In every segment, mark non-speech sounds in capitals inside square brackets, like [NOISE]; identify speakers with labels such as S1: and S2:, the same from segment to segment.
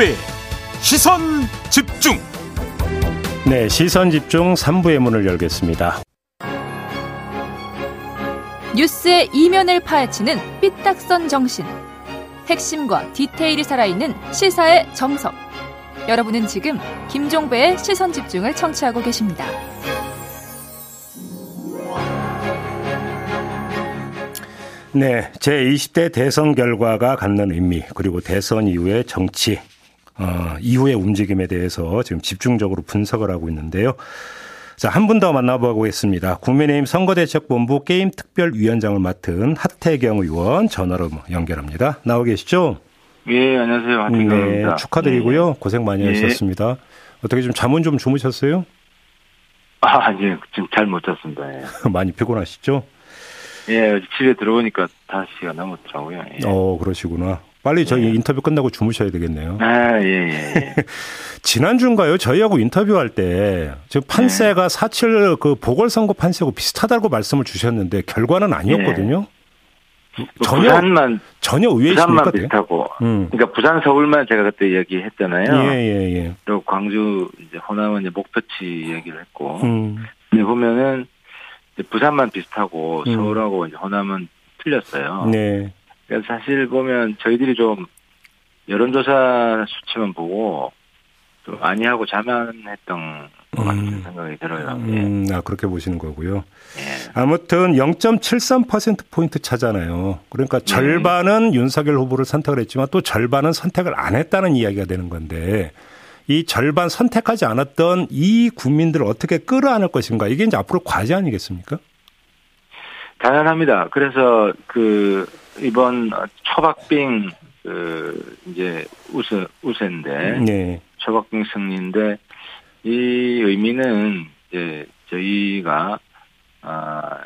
S1: 김종배 시선 집중.
S2: 네 시선 집중 3부의 문을 열겠습니다.
S3: 뉴스의 이면을 파헤치는 삐딱선 정신. 핵심과 디테일이 살아있는 시사의 정석. 여러분은 지금 김종배의 시선 집중을 청취하고 계십니다.
S2: 네, 제20대 대선 결과가 갖는 의미 그리고 대선 이후의 정치 어, 이후의 움직임에 대해서 지금 집중적으로 분석을 하고 있는데요. 자, 한 분 더 만나보겠습니다. 국민의힘 선거대책본부 게임특별위원장을 맡은 하태경 의원 전화로 연결합니다. 나오 계시죠?
S4: 예, 안녕하세요. 하태경입니다.
S2: 네, 축하드리고요. 네. 고생 많이 예. 하셨습니다. 어떻게 좀 잠은 좀 주무셨어요?
S4: 아, 예, 지금 잘 못 잤습니다. 예. [LAUGHS]
S2: 많이 피곤하시죠?
S4: 예, 집에 들어오니까 5시가 넘었더라고요. 예.
S2: 어, 그러시구나. 빨리 저희 예. 인터뷰 끝나고 주무셔야 되겠네요.
S4: 아, 예, 예. 예. [LAUGHS]
S2: 지난주인가요? 저희하고 인터뷰할 때, 지금 판세가 네. 사칠 그 보궐선거 판세하고 비슷하다고 말씀을 주셨는데, 결과는 아니었거든요.
S4: 뭐 전혀, 부산만,
S2: 전혀 의외이십니까?
S4: 부산만 비슷하고. 음. 그러니까 부산, 서울만 제가 그때 얘기했잖아요.
S2: 예, 예, 예.
S4: 그리고 광주, 이제 호남은 이제 목표치 얘기를 했고. 음. 근데 보면은, 부산만 비슷하고, 음. 서울하고 이제 호남은 틀렸어요. 네. 그래서 사실 보면 저희들이 좀 여론조사 수치만 보고 좀 아니하고 자만했던 것 같은 음. 생각이 들어요.
S2: 음, 아, 그렇게 보시는 거고요. 예. 아무튼 0.73%포인트 차잖아요. 그러니까 네. 절반은 윤석열 후보를 선택을 했지만 또 절반은 선택을 안 했다는 이야기가 되는 건데 이 절반 선택하지 않았던 이 국민들을 어떻게 끌어안을 것인가 이게 이제 앞으로 과제 아니겠습니까?
S4: 당연합니다. 그래서 그 이번 초박빙 그 이제 우세 우세인데 네. 초박빙 승리인데 이 의미는 이제 저희가 아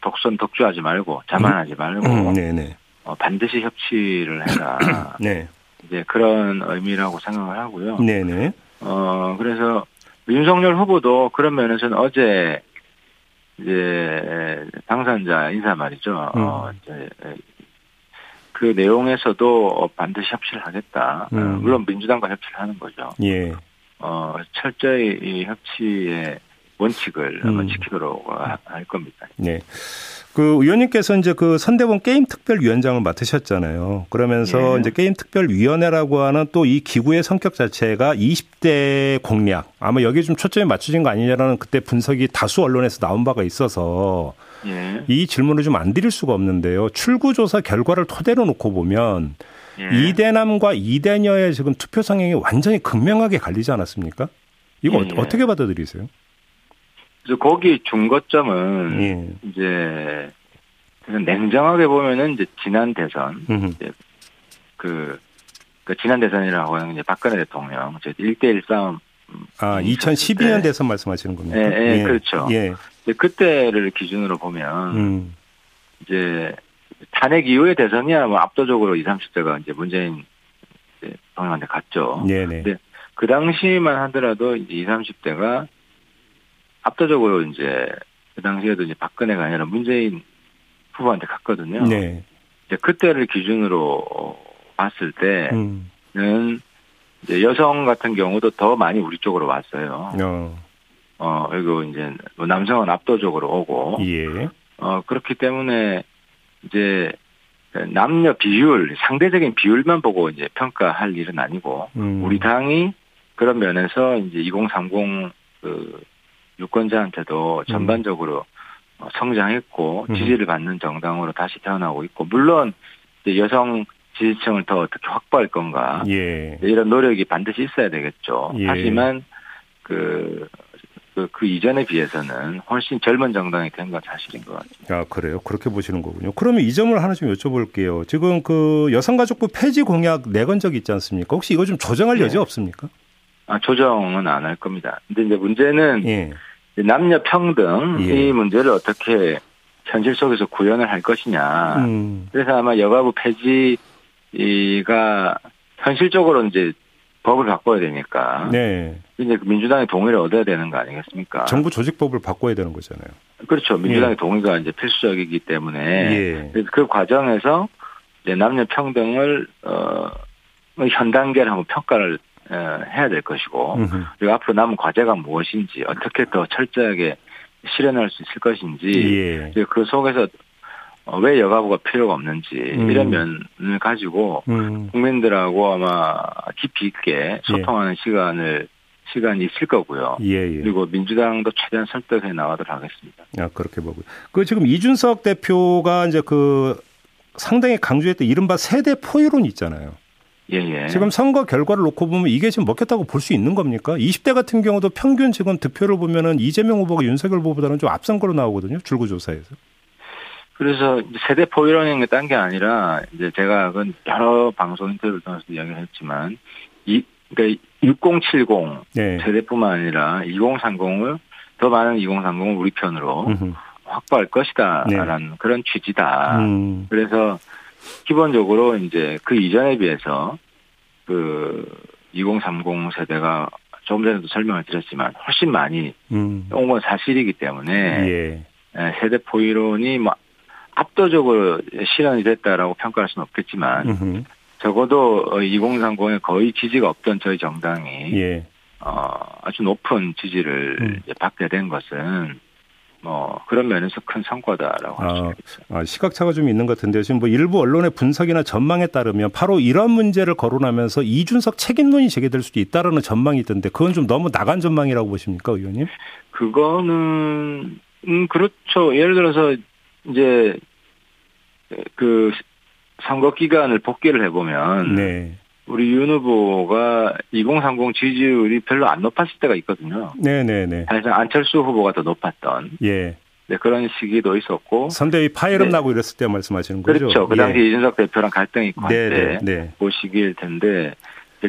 S4: 독선 독주하지 말고 자만하지 말고 음, 음 어, 반드시 협치를 해라. [CLEARS THROAT] 네. 이제 그런 의미라고 생각을 하고요. 네네. 어 그래서 윤석열 후보도 그런 면에서는 어제 이제 당선자 인사 말이죠. 음. 어, 이제 그 내용에서도 반드시 협치를 하겠다. 음. 물론 민주당과 협치를 하는 거죠. 예. 어, 철저히 이 협치의 원칙을 음. 지키도록 할 겁니다.
S2: 네. 그 의원님께서 이제 그 선대본 게임 특별위원장을 맡으셨잖아요. 그러면서 예. 이제 게임 특별위원회라고 하는 또 이 기구의 성격 자체가 20대 공략 아마 여기에 좀 초점이 맞춰진 거 아니냐라는 그때 분석이 다수 언론에서 나온 바가 있어서 예. 이 질문을 좀 안 드릴 수가 없는데요. 출구조사 결과를 토대로 놓고 보면 예. 이대남과 이대녀의 지금 투표 성향이 완전히 극명하게 갈리지 않았습니까? 이거 예. 어떻게 받아들이세요?
S4: 그래서 거기 중거점은 예. 이제 냉정하게 보면은 이제 지난 대선 이제 그, 그 지난 대선이라고 하는 이제 박근혜 대통령 저 1대1 싸움
S2: 아 2012년 대선 말씀하시는 겁니까?
S4: 예, 예, 예. 그렇죠. 예. 그때를 기준으로 보면 음. 이제 탄핵 이후의 대선이야 뭐 압도적으로 20, 30대가 이제 문재인 대통령한테 갔죠. 네네. 근데 그 당시만 하더라도 이제 20, 30대가 압도적으로 이제 그 당시에도 이제 박근혜가 아니라 문재인 후보한테 갔거든요. 네. 이제 그때를 기준으로 봤을 때는 음. 이제 여성 같은 경우도 더 많이 우리 쪽으로 왔어요. 어, 어 그리고 이제 뭐 남성은 압도적으로 오고. 예. 어, 그렇기 때문에 이제 남녀 비율, 상대적인 비율만 보고 이제 평가할 일은 아니고, 음. 우리 당이 그런 면에서 이제 2030 그 유권자한테도 음. 전반적으로 음. 성장했고 지지를 받는 정당으로 다시 태어나고 있고 물론 여성 지지층을 더 어떻게 확보할 건가 예. 이런 노력이 반드시 있어야 되겠죠. 예. 하지만 그, 그, 그 이전에 비해서는 훨씬 젊은 정당이 된 건 사실인 것 같습니다.
S2: 아 그래요? 그렇게 보시는 거군요. 그러면 이 점을 하나 좀 여쭤볼게요. 지금 그 여성가족부 폐지 공약 내건 적 있지 않습니까? 혹시 이거 좀 조정할 네. 여지 없습니까?
S4: 아 조정은 안 할 겁니다. 근데 이제 문제는 예. 남녀 평등 예. 이 문제를 어떻게 현실 속에서 구현을 할 것이냐. 음. 그래서 아마 여가부 폐지가 현실적으로 이제 법을 바꿔야 되니까. 네. 이제 민주당의 동의를 얻어야 되는 거 아니겠습니까?
S2: 정부 조직법을 바꿔야 되는 거잖아요.
S4: 그렇죠. 민주당의 예. 동의가 이제 필수적이기 때문에. 예. 그 과정에서 이제 남녀 평등을 어 현 단계를 한번 평가를 해야 될 것이고 음흠. 그리고 앞으로 남은 과제가 무엇인지 어떻게 더 철저하게 실현할 수 있을 것인지 예. 그 속에서 어, 왜 여가부가 필요가 없는지 음. 이런 면을 가지고 음. 국민들하고 아마 깊이 있게 소통하는 예. 시간을 시간이 있을 거고요. 예, 예. 그리고 민주당도 최대한 설득해 나가도록 하겠습니다.
S2: 아 그렇게 보고. 그 지금 이준석 대표가 이제 그 상당히 강조했던 이른바 세대 포이론 있잖아요. 예, 예. 지금 선거 결과를 놓고 보면 이게 지금 먹혔다고 볼 수 있는 겁니까? 20대 같은 경우도 평균 지금 득표를 보면은 이재명 후보가 윤석열 후보보다는 좀 앞선 거로 나오거든요. 줄구조사에서.
S4: 그래서 세대 포이론인 게딴게 아니라 이제 제가 그 여러 방송 인터뷰를 통해서 이야기를 했지만 이 그러니까 6070 네. 세대뿐만 아니라 2030을 더 많은 2030을 우리 편으로 음흠. 확보할 것이다라는 네. 그런 취지다. 음. 그래서 기본적으로 이제 그 이전에 비해서 그 2030 세대가 조금 전에도 설명을 드렸지만 훨씬 많이 음. 온건 사실이기 때문에 예. 예. 세대 포이론이 뭐 압도적으로 실현이 됐다라고 평가할 수는 없겠지만. 적어도 2030에 거의 지지가 없던 저희 정당이 예. 어, 아주 높은 지지를 음. 받게 된 것은 뭐 그런 면에서 큰 성과다라고 할수 아, 있겠죠.
S2: 아, 시각차가 좀 있는 것 같은데요. 지금 뭐 일부 언론의 분석이나 전망에 따르면 바로 이런 문제를 거론하면서 이준석 책임론이 제기될 수도 있다라는 전망이 있던데 그건 좀 너무 나간 전망이라고 보십니까, 의원님?
S4: 그거는 음 그렇죠. 예를 들어서 이제 그 선거 기간을 복귀를 해보면 네. 우리 윤 후보가 2030 지지율이 별로 안 높았을 때가 있거든요. 네네네. 네, 네. 사실 안철수 후보가 더 높았던. 예. 네, 그런 시기도 있었고.
S2: 선대위 파열음 네. 나고 이랬을 때 말씀하시는 거죠?
S4: 그렇죠. 그 당시 예. 이준석 대표랑 갈등이 있고 한때 네. 그 시기일 텐데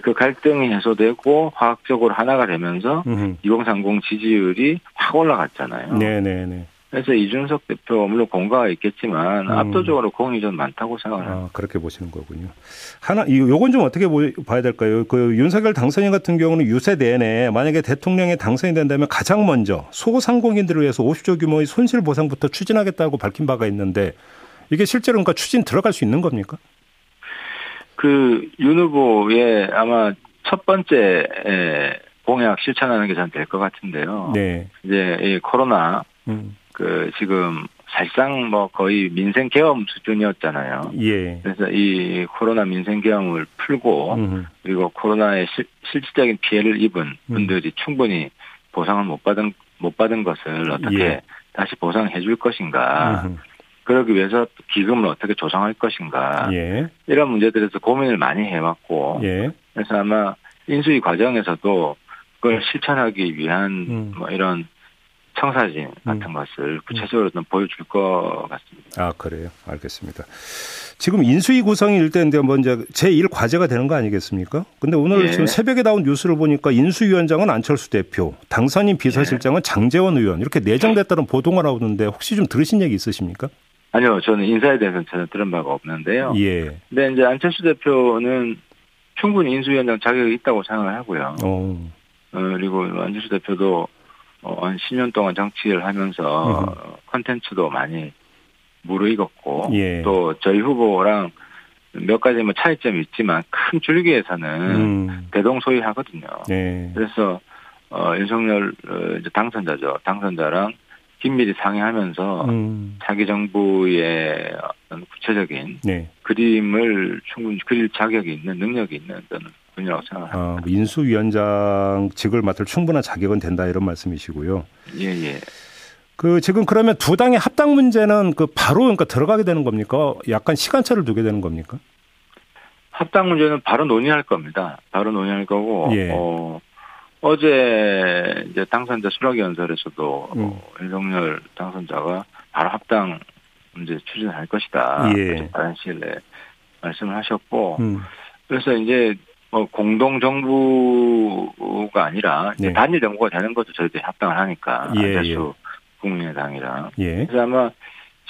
S4: 그 갈등이 해소되고 화학적으로 하나가 되면서 음흠. 2030 지지율이 확 올라갔잖아요. 네네네. 그래서 이준석 대표 물론 공과가 있겠지만 음. 압도적으로 공이 좀 많다고 생각합니다. 아,
S2: 그렇게 보시는 거군요. 하나 이 요건 좀 어떻게 봐야 될까요? 그 윤석열 당선인 같은 경우는 유세 내내 만약에 대통령에 당선이 된다면 가장 먼저 소상공인들을 위해서 50조 규모의 손실 보상부터 추진하겠다고 밝힌 바가 있는데 이게 실제로 그러니까 추진 들어갈 수 있는 겁니까?
S4: 그 윤 후보의 아마 첫 번째 공약 실천하는 게 전 될 것 같은데요. 네. 이제 이 코로나 음. 그 지금 사실상 뭐 거의 민생 계엄 수준이었잖아요. 예. 그래서 이 코로나 민생 계엄을 풀고 음흠. 그리고 코로나의 실, 실질적인 피해를 입은 음. 분들이 음. 충분히 보상을 못 받은 못 받은 것을 어떻게 예. 다시 보상해 줄 것인가. 음흠. 그러기 위해서 기금을 어떻게 조성할 것인가. 예. 이런 문제들에서 고민을 많이 해왔고. 예. 그래서 아마 인수위 과정에서도 그걸 실천하기 위한 음. 뭐 이런 청사진 같은 음. 것을 구체적으로 좀 보여줄 것 같습니다.
S2: 아 그래요, 알겠습니다. 지금 인수위 구성이 일때인데 먼저 뭐 제1 과제가 되는 거 아니겠습니까? 근데 오늘 예. 지금 새벽에 나온 뉴스를 보니까 인수위원장은 안철수 대표, 당선인 비서실장은 예. 장재원 의원 이렇게 내정됐다는 보도가 나오는데 혹시 좀 들으신 얘기 있으십니까?
S4: 아니요, 저는 인사에 대해서는 전혀 들은 바가 없는데요. 예. 근데 이제 안철수 대표는 충분히 인수위원장 자격이 있다고 생각을 하고요. 어. 어, 그리고 안철수 대표도 어, 한 10년 동안 정치를 하면서 음. 컨텐츠도 많이 무르익었고 예. 또 저희 후보랑 몇 가지 뭐 차이점이 있지만 큰 줄기에서는 음. 대동소이하거든요. 네. 그래서 어 윤석열 어, 이제 당선자죠. 당선자랑 긴밀히 상의하면서 음. 자기 정부의 구체적인 네. 그림을 충분히 그릴 자격이 있는 능력이 있는 저는 생각합니다. 아,
S2: 뭐 인수위원장직을 맡을 충분한 자격은 된다 이런 말씀이시고요.
S4: 예, 예.
S2: 그 지금 그러면 두 당의 합당 문제는 그 바로 그러니까 들어가게 되는 겁니까? 약간 시간차를 두게 되는 겁니까?
S4: 합당 문제는 바로 논의할 겁니다. 바로 논의할 거고 예. 어, 어제 이제 당선자 수락 연설에서도 음. 어, 윤석열 당선자가 바로 합당 문제 추진할 것이다. 예. 다른 시일 내에 말씀을 하셨고 음. 그래서 이제 뭐 공동 정부가 아니라 네. 단일 정부가 되는 것도 저희들이 합당을 하니까 예, 안철수 예. 국민의당이랑 예. 그래서 아마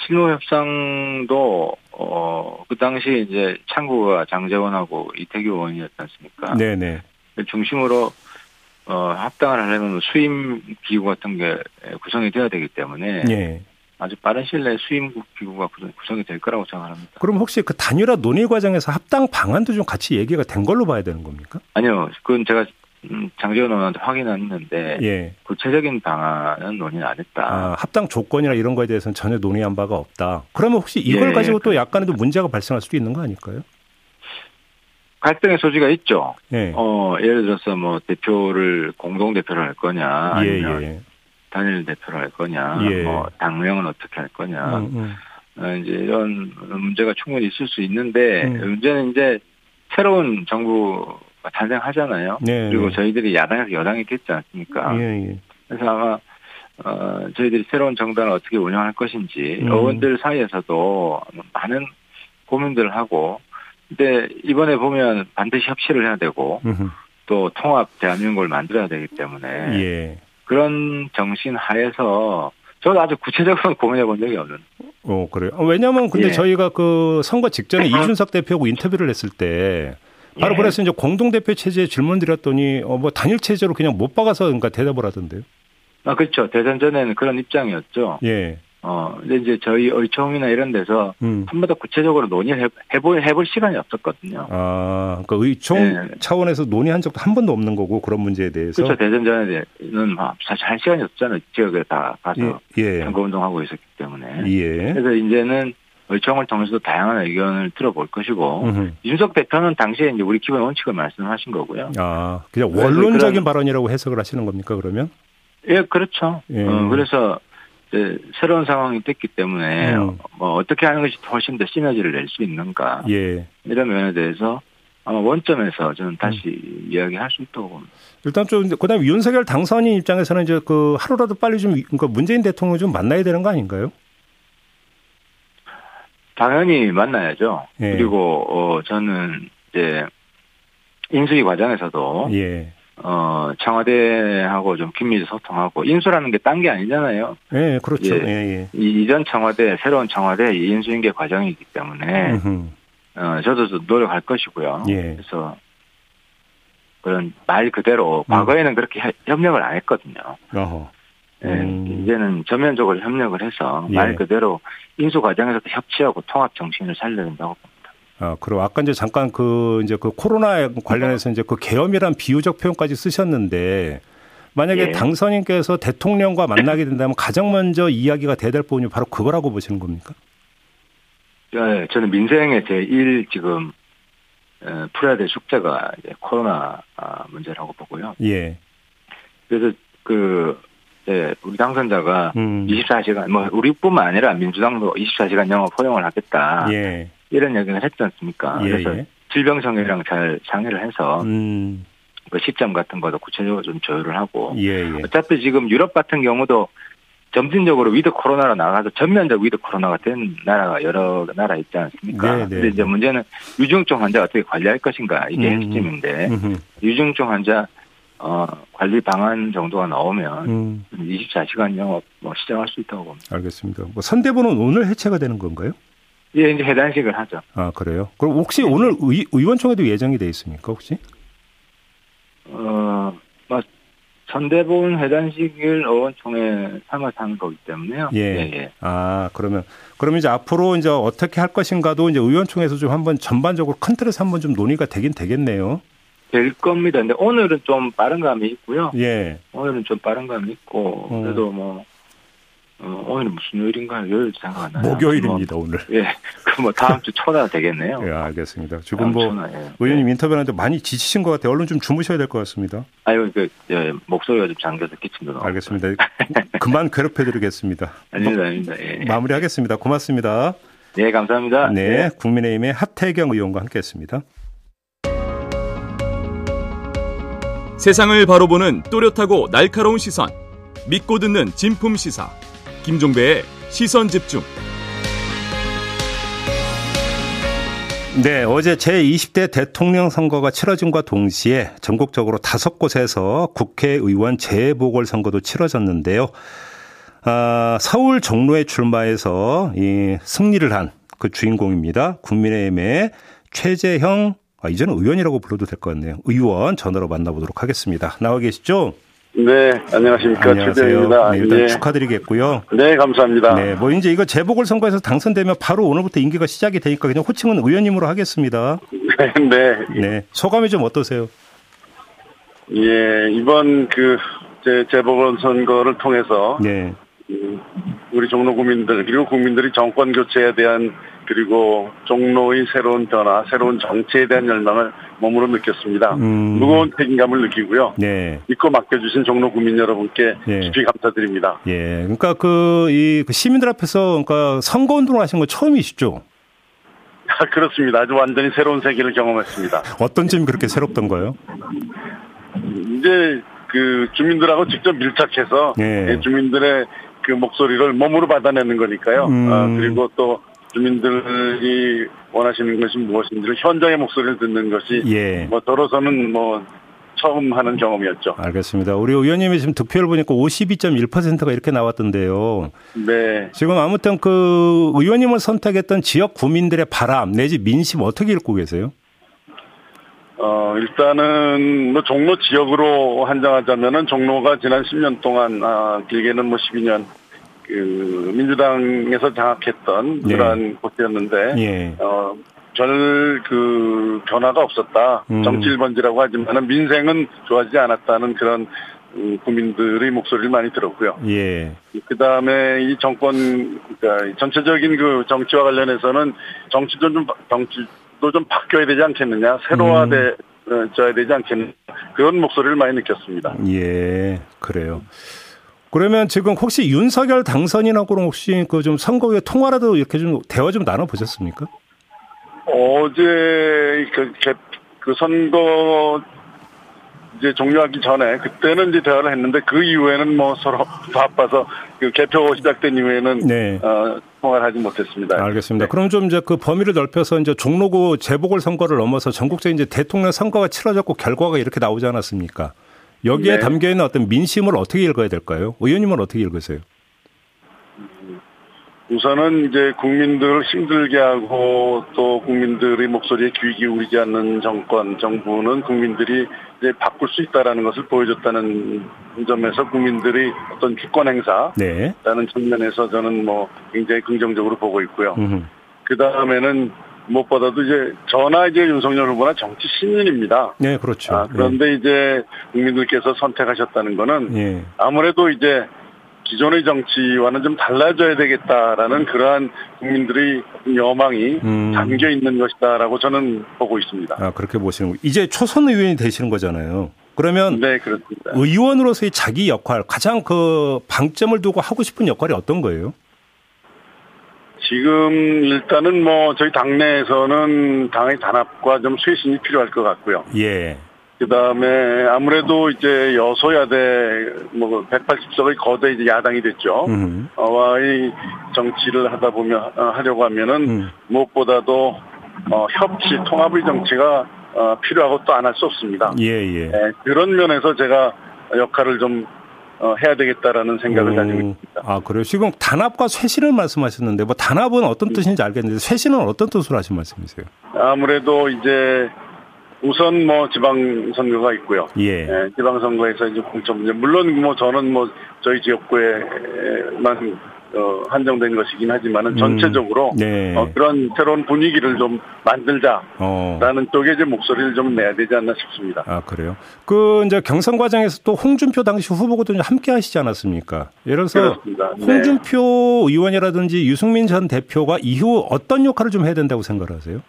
S4: 실무 협상도 어그 당시 이제 창구가 장재원하고 이태규 의원이었지 않습니까? 네네. 그 중심으로 어 합당을 하려면 수임 기구 같은 게 구성이 돼야 되기 때문에 예. 아주 빠른 시일 내에 수임국 기구가 구성이 될 거라고 생각합니다.
S2: 그럼 혹시 그 단일화 논의 과정에서 합당 방안도 좀 같이 얘기가 된 걸로 봐야 되는 겁니까?
S4: 아니요, 그건 제가 음, 장재원 의원한테 확인했는데 예. 구체적인 방안은 논의 안 했다. 아,
S2: 합당 조건이나 이런 거에 대해서는 전혀 논의한 바가 없다. 그러면 혹시 이걸 예. 가지고 또 약간의 문제가 발생할 수도 있는 거 아닐까요?
S4: 갈등의 소지가 있죠. 예. 어, 예를 들어서 뭐 대표를 공동 대표를 할 거냐, 예, 아니면 예. 단일 대표를 할 거냐, 예. 뭐 당명은 어떻게 할 거냐, 음, 음. 어, 이제 이런 문제가 충분히 있을 수 있는데 음. 문제는 이제 새로운 정부가 탄생하잖아요. 네, 그리고 네. 저희들이 야당에서 여당이 됐지 않습니까? 예, 예. 그래서 아마 어, 저희들이 새로운 정당을 어떻게 운영할 것인지 음. 의원들 사이에서도 많은 고민들을 하고 근데 이번에 보면 반드시 협치를 해야 되고 음흠. 또 통합 대한민국을 만들어야 되기 때문에 예. 그런 정신 하에서 저도 아주 구체적으로 [LAUGHS] 고민해 본 적이 없는.
S2: 어 그래요. 어, 왜냐하면 근데 예. 저희가 그 선거 직전에 [LAUGHS] 이준석 대표하고 인터뷰를 했을 때 바로 예. 그래서 이제 공동 대표 체제에 질문 드렸더니 어 뭐 단일 체제로 그냥 못 박아서 그러니까 대답을 하던데요.
S4: 아 그렇죠. 대선 전에는 그런 입장이었죠. 예. 어, 근데 이제 저희 의총이나 이런 데서 음. 한번 더 구체적으로 논의를 해볼, 해볼 시간이 없었거든요.
S2: 아, 그러니까 의총 네. 차원에서 논의한 적도 한 번도 없는 거고 그런 문제에 대해서.
S4: 그렇죠. 대전 전에는 사실 할 시간이 없잖아요. 지역에 다 가서 예. 선거운동하고 예. 있었기 때문에. 예. 그래서 이제는 의총을 통해서 다양한 의견을 들어볼 것이고 음흠. 윤석 대표는 당시에 이제 우리 기본 원칙을 말씀하신 거고요.
S2: 아, 그냥 원론적인 발언이라고 해석을 하시는 겁니까 그러면?
S4: 예, 그렇죠. 예. 어, 그래서 이제 새로운 상황이 됐기 때문에 음. 뭐 어떻게 하는 것이 훨씬 더 시너지를 낼 수 있는가 예. 이런 면에 대해서 아마 원점에서 저는 다시 음. 이야기할 수 있다고 봅니다.
S2: 일단 좀 그다음에 윤석열 당선인 입장에서는 이제 그 하루라도 빨리 좀 그러니까 문재인 대통령 좀 만나야 되는 거 아닌가요?
S4: 당연히 만나야죠. 예. 그리고 어 저는 이제 인수위 과정에서도 예. 어, 청와대하고 좀 긴밀히 소통하고 인수라는 게 딴 게 아니잖아요.
S2: 네, 그렇죠. 예, 예,
S4: 예. 이전 청와대, 새로운 청와대 인수인계 과정이기 때문에 어, 저도 노력할 것이고요. 예. 그래서 그런 말 그대로 음. 과거에는 그렇게 협력을 안 했거든요. 어허. 예, 음. 이제는 전면적으로 협력을 해서 말 예. 그대로 인수 과정에서도 협치하고 통합 정신을 살려야 된다고 봅니다.
S2: 아, 그리고 아까 이제 잠깐 그 이제 그 코로나 관련해서 이제 그 계엄이란 비유적 표현까지 쓰셨는데 만약에 예. 당선인께서 대통령과 만나게 된다면 가장 먼저 이야기가 돼야 될 부분이 바로 그거라고 보시는 겁니까?
S4: 네, 저는 민생의 제1 지금 풀어야 될 숙제가 이제 코로나 아, 문제라고 보고요. 예. 그래서 그 네, 우리 당선자가 음. 24시간 뭐 우리뿐만 아니라 민주당도 24시간 영업 허용을 하겠다. 예. 이런 얘기를 했지 않습니까? 예, 그래서 예. 질병청이랑 잘 상의를 해서 음. 그 시점 같은 것도 구체적으로 좀 조율을 하고 예, 예. 어차피 지금 유럽 같은 경우도 점진적으로 위드 코로나로 나가서 전면적 위드 코로나가 된 나라가 여러 나라 있지 않습니까? 네, 네. 근데 이제 문제는 위중증 환자 어떻게 관리할 것인가 이게 음. 핵심인데 음. 위중증 환자 어, 관리 방안 정도가 나오면 음. 24시간 영업 뭐 시작할 수 있다고 봅니다.
S2: 알겠습니다. 뭐 선대본은 오늘 해체가 되는 건가요?
S4: 예, 이제 해단식을 하죠.
S2: 아, 그래요? 그럼 혹시 네. 오늘 의, 의원총회도 예정이 돼 있습니까, 혹시?
S4: 어, 뭐, 선대본 회단식을 의원총회 삼아서 하는 거기 때문에요.
S2: 예. 예, 예. 아, 그러면, 그러면 이제 앞으로 이제 어떻게 할 것인가도 이제 의원총회에서 좀 한번 전반적으로 큰 틀에서 한번 좀 논의가 되긴 되겠네요.
S4: 될 겁니다. 근데 오늘은 좀 빠른 감이 있고요. 예. 오늘은 좀 빠른 감이 있고, 어. 그래도 뭐, 어, 오늘은 무슨 요일인가요? 요일 생각 안 나요.
S2: 목요일입니다, 뭐, 오늘.
S4: 예. [LAUGHS] 그뭐 다음 주 초나 되겠네요.
S2: 예, 알겠습니다. 지금 뭐 초나, 예. 의원님 예. 인터뷰하는데 많이 지치신 것 같아요. 얼른 좀 주무셔야 될 것 같습니다.
S4: 아유, 그, 예, 목소리가 좀 잠겨서 기침도 나고.
S2: 알겠습니다. [LAUGHS] 그만 괴롭혀 드리겠습니다.
S4: 아닙니다, 아닙니다. 예.
S2: 마무리하겠습니다. 고맙습니다.
S4: 네, 감사합니다.
S2: 네, 네. 국민의힘의 하태경 의원과 함께 했습니다.
S1: 세상을 바로 보는 또렷하고 날카로운 시선. 믿고 듣는 진품 시사. 김종배의 시선 집중.
S2: 네, 어제 제20대 대통령 선거가 치러진과 동시에 전국적으로 다섯 곳에서 국회의원 재보궐 선거도 치러졌는데요. 아, 서울 종로에 출마해서 이 승리를 한 그 주인공입니다. 국민의힘의 최재형, 아, 이제는 의원이라고 불러도 될 것 같네요. 의원 전화로 만나보도록 하겠습니다. 나와 계시죠?
S5: 네, 안녕하십니까.
S2: 안녕하세요. 네, 일단 예. 축하드리겠고요.
S5: 네, 감사합니다. 네,
S2: 뭐 이제 이거 재보궐 선거에서 당선되면 바로 오늘부터 임기가 시작이 되니까 그냥 호칭은 의원님으로 하겠습니다.
S5: 네, [LAUGHS] 네.
S2: 네, 소감이 좀 어떠세요?
S5: 예, 이번 그 재, 재보궐 선거를 통해서 네. 우리 종로 국민들 그리고 국민들이 정권 교체에 대한 그리고 종로의 새로운 변화, 새로운 정치에 대한 열망을 몸으로 느꼈습니다. 음. 무거운 책임감을 느끼고요. 네. 믿고 맡겨주신 종로 국민 여러분께 네. 깊이 감사드립니다.
S2: 예. 그러니까 그, 이, 그 시민들 앞에서 그러니까 선거 운동을 하신 건 처음이시죠?
S5: 아, 그렇습니다. 아주 완전히 새로운 세계를 경험했습니다.
S2: 어떤 점이 그렇게 새롭던가요?
S5: 이제 그 주민들하고 직접 밀착해서 네. 주민들의 그 목소리를 몸으로 받아내는 거니까요. 음. 아, 그리고 또 주민들이 원하시는 것이 무엇인지를 현장의 목소리를 듣는 것이 예. 뭐 저로서는 뭐 처음 하는 경험이었죠.
S2: 알겠습니다. 우리 의원님이 지금 득표를 보니까 52.1%가 이렇게 나왔던데요.
S5: 네.
S2: 지금 아무튼 그 의원님을 선택했던 지역 구민들의 바람 내지 민심 어떻게 읽고 계세요?
S5: 어, 일단은 뭐 종로 지역으로 한정하자면은 종로가 지난 10년 동안 아, 길게는 뭐 12년 그 민주당에서 장악했던 네. 그러한 곳이었는데 예. 어, 별그 변화가 없었다. 음. 정치 1번지라고 하지만은 민생은 좋아지지 않았다는 그런 음, 국민들의 목소리를 많이 들었고요. 예. 그 다음에 이 정권, 그러니까 전체적인 그 정치와 관련해서는 정치도 좀, 정치도 좀 바뀌어야 되지 않겠느냐, 새로화돼, 음. 져야 되지 않겠느냐, 그런 목소리를 많이 느꼈습니다.
S2: 예, 그래요. 그러면 지금 혹시 윤석열 당선인하고는 혹시 그 좀 선거 후에 통화라도 이렇게 좀 대화 좀 나눠 보셨습니까?
S5: 어제 그, 그 선거 이제 종료하기 전에 그때는 이제 대화를 했는데 그 이후에는 뭐 서로 [LAUGHS] 바빠서 그 개표 시작된 이후에는 네. 어, 통화를 하지 못했습니다.
S2: 알겠습니다. 네. 그럼 좀 이제 그 범위를 넓혀서 이제 종로구 재보궐 선거를 넘어서 전국적인 이제 대통령 선거가 치러졌고 결과가 이렇게 나오지 않았습니까? 여기에 네. 담겨 있는 어떤 민심을 어떻게 읽어야 될까요? 의원님은 어떻게 읽으세요?
S5: 우선은 이제 국민들을 힘들게 하고 또 국민들의 목소리에 귀 기울이지 않는 정권, 정부는 국민들이 이제 바꿀 수 있다라는 것을 보여줬다는 점에서 국민들의 어떤 주권 행사라는 네. 측면에서 저는 뭐 굉장히 긍정적으로 보고 있고요. 그 다음에는 무엇보다도 이제 저나 이제 윤석열 후보나 정치 신인입니다.
S2: 네, 그렇죠. 아,
S5: 그런데 네. 이제 국민들께서 선택하셨다는 거는 네. 아무래도 이제 기존의 정치와는 좀 달라져야 되겠다라는 그러한 국민들의 여망이 음. 담겨 있는 것이다라고 저는 보고 있습니다.
S2: 아, 그렇게 보시는 이제 초선 의원이 되시는 거잖아요. 그러면 네, 그렇습니다. 의원으로서의 자기 역할 가장 그 방점을 두고 하고 싶은 역할이 어떤 거예요?
S5: 지금 일단은 뭐 저희 당내에서는 당의 단합과 좀 쇄신이 필요할 것 같고요. 예. 그 다음에 아무래도 이제 여소야대 뭐 180석의 거대 이제 야당이 됐죠. 음. 와의 정치를 하다 보면 어, 하려고 하면은 음. 무엇보다도 어, 협치 통합의 정치가 어, 필요하고 또 안 할 수 없습니다. 예, 예. 네, 그런 면에서 제가 역할을 좀 어, 해야 되겠다라는 생각을 가지고 있습니다.
S2: 아, 그래요? 지금 단합과 쇄신을 말씀하셨는데, 뭐 단합은 어떤 뜻인지 알겠는데, 쇄신은 어떤 뜻으로 하신 말씀이세요?
S5: 아무래도 이제 우선 뭐 지방 선거가 있고요. 예. 네, 지방 선거에서 이제 공천 문제. 물론 뭐 저는 뭐 저희 지역구에만 어, 한정된 것이긴 하지만은 음. 전체적으로 네. 어, 그런 새로운 분위기를 좀 만들자라는 어. 쪽에 이제 목소리를 좀 내야 되지 않나 싶습니다.
S2: 아 그래요? 그 이제 경선 과정에서 또 홍준표 당시 후보도 함께 하시지 않았습니까? 예를 들어서 그렇습니다. 네. 홍준표 네. 의원이라든지 유승민 전 대표가 이후 어떤 역할을 좀 해야 된다고 생각하세요?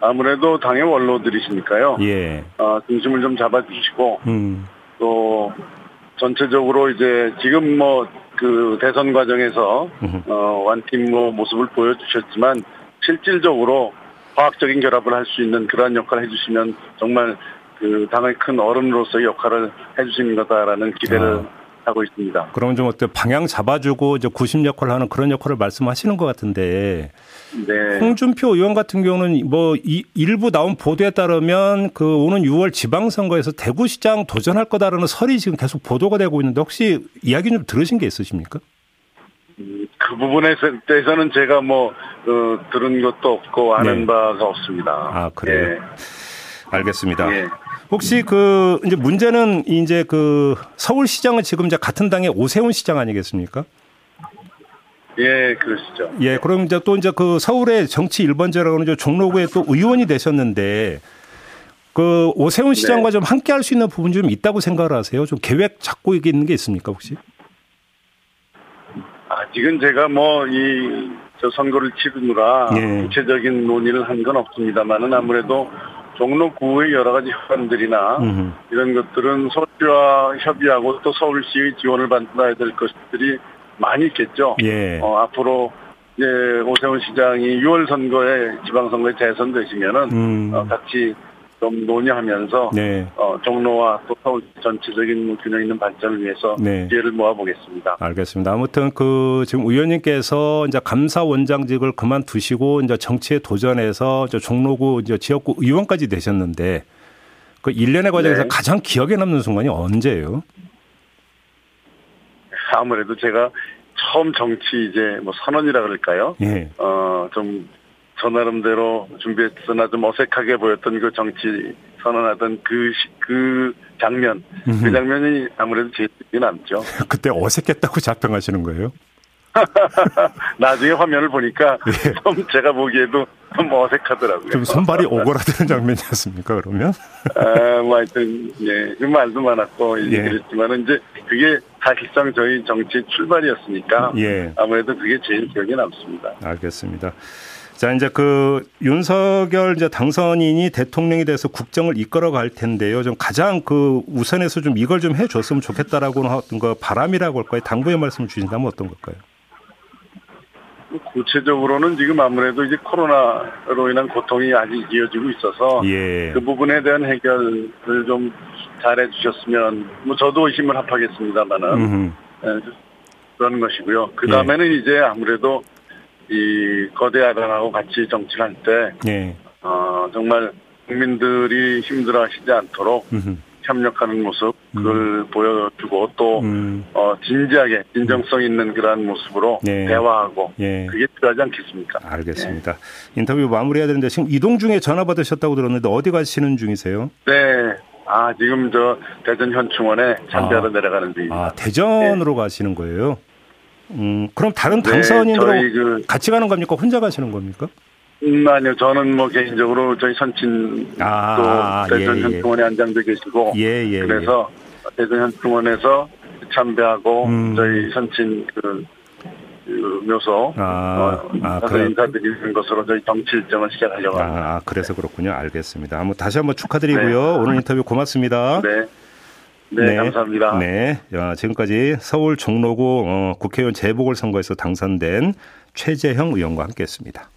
S5: 아무래도 당의 원로들이시니까요. 예. 어, 중심을 좀 잡아주시고 음. 또 전체적으로 이제 지금 뭐 그 대선 과정에서 어, 완팀 모습을 보여주셨지만 실질적으로 과학적인 결합을 할 수 있는 그러한 역할을 해주시면 정말 그 당의 큰 어른으로서의 역할을 해주시는 거다라는 기대를 아. 하고 있습니다.
S2: 그럼 좀 어때 방향 잡아주고 이제 구심 역할을 하는 그런 역할을 말씀하시는 것 같은데. 네. 홍준표 의원 같은 경우는 뭐 이, 일부 나온 보도에 따르면 그 오는 6월 지방선거에서 대구시장 도전할 거다라는 설이 지금 계속 보도가 되고 있는데 혹시 이야기 좀 들으신 게 있으십니까?
S5: 음, 그 부분에 대해서는 제가 뭐 어, 들은 것도 없고 아는 네. 바가 없습니다.
S2: 아 그래요. 네. 알겠습니다. 네. 혹시 그 이제 문제는 이제 그 서울시장은 지금 이제 같은 당의 오세훈 시장 아니겠습니까?
S5: 예, 그러시죠.
S2: 예, 그럼 이제 또 이제 그 서울의 정치 1번째라고 하는 종로구에 또 의원이 되셨는데 그 오세훈 네. 시장과 네. 좀 함께 할 수 있는 부분이 좀 있다고 생각을 하세요? 좀 계획 잡고 있는 게 있습니까, 혹시?
S5: 아직은 제가 뭐, 이, 저 선거를 치르느라 예. 구체적인 논의를 한 건 없습니다만은 아무래도 종로구의 여러 가지 현안들이나 음흠. 이런 것들은 서울시와 협의하고 또 서울시의 지원을 받아야 될 것들이 많이 있겠죠. 예. 어, 앞으로 이제 오세훈 시장이 6월 선거에 지방선거에 재선되시면은 음. 어, 같이 좀 논의하면서 네. 어, 종로와 또 서울 전체적인 균형 있는 발전을 위해서 네. 기회를 모아보겠습니다.
S2: 알겠습니다. 아무튼 그 지금 의원님께서 이제 감사원장직을 그만두시고 이제 정치에 도전해서 저 종로구 이제 지역구 의원까지 되셨는데 그 일련의 과정에서 네. 가장 기억에 남는 순간이 언제예요?
S5: 아무래도 제가 처음 정치 이제 뭐 선언이라 그럴까요? 예. 어좀 저 나름대로 준비했으나 좀 어색하게 보였던 그 정치 선언하던 그, 그 장면, 그 장면이 아무래도 제일 남죠. [LAUGHS]
S2: 그때 어색했다고 자평하시는 거예요? [LAUGHS]
S5: 나중에 화면을 보니까 예. 좀 제가 보기에도 좀 어색하더라고요.
S2: 좀 손발이 오그라드는 장면이었습니까, 그러면?
S5: 아, 뭐 하여튼, 예, 그 말도 많았고, 예. 그랬지만은 이제 그게 사실상 저희 정치 출발이었으니까 예. 아무래도 그게 제일 기억에 남습니다.
S2: 알겠습니다. 자, 이제 그 윤석열 이제 당선인이 대통령이 돼서 국정을 이끌어 갈 텐데요. 좀 가장 그 우선해서 좀 이걸 좀 해줬으면 좋겠다라고 하던 거 바람이라고 할까요? 당부의 말씀을 주신다면 어떤 걸까요?
S5: 구체적으로는 지금 아무래도 이제 코로나로 인한 고통이 아직 이어지고 있어서 예. 그 부분에 대한 해결을 좀 잘해 주셨으면 뭐 저도 의심을 합하겠습니다만은 네, 그런 것이고요. 그 다음에는 예. 이제 아무래도 이 거대 야당하고 같이 정치를 할때 네. 어, 정말 국민들이 힘들어하시지 않도록 음흠. 협력하는 모습 그걸 음. 보여주고 또 음. 어, 진지하게 진정성 있는 그러한 모습으로 네. 대화하고 네. 그게 필요하지 않겠습니까?
S2: 알겠습니다. 네. 인터뷰 마무리해야 되는데 지금 이동 중에 전화 받으셨다고 들었는데 어디 가시는 중이세요?
S5: 네. 아 지금 저 대전 현충원에 참배하러 아. 내려가는 중입니다.
S2: 아 대전으로 네. 가시는 거예요? 음, 그럼 다른 네, 당선인으로 네, 그, 같이 가는 겁니까? 혼자 가시는 겁니까?
S5: 음, 아니요. 저는 뭐 개인적으로 저희 선친 도 아, 대전 예, 예. 현충원에 안장돼 계시고 예, 예, 그래서 예. 대전 현충원에서 참배하고 음. 저희 선친 그, 그 묘소 아, 어, 아, 그래. 인사드리는 것으로 저희 정치 일정을 시작하려고 합니다.
S2: 아, 그래서 그렇군요. 알겠습니다. 한번 다시 한번 축하드리고요. 네. 오늘 인터뷰 고맙습니다.
S5: 네. 네, 네, 감사합니다.
S2: 네, 야, 지금까지 서울 종로구 어, 국회의원 재보궐선거에서 당선된 최재형 의원과 함께했습니다.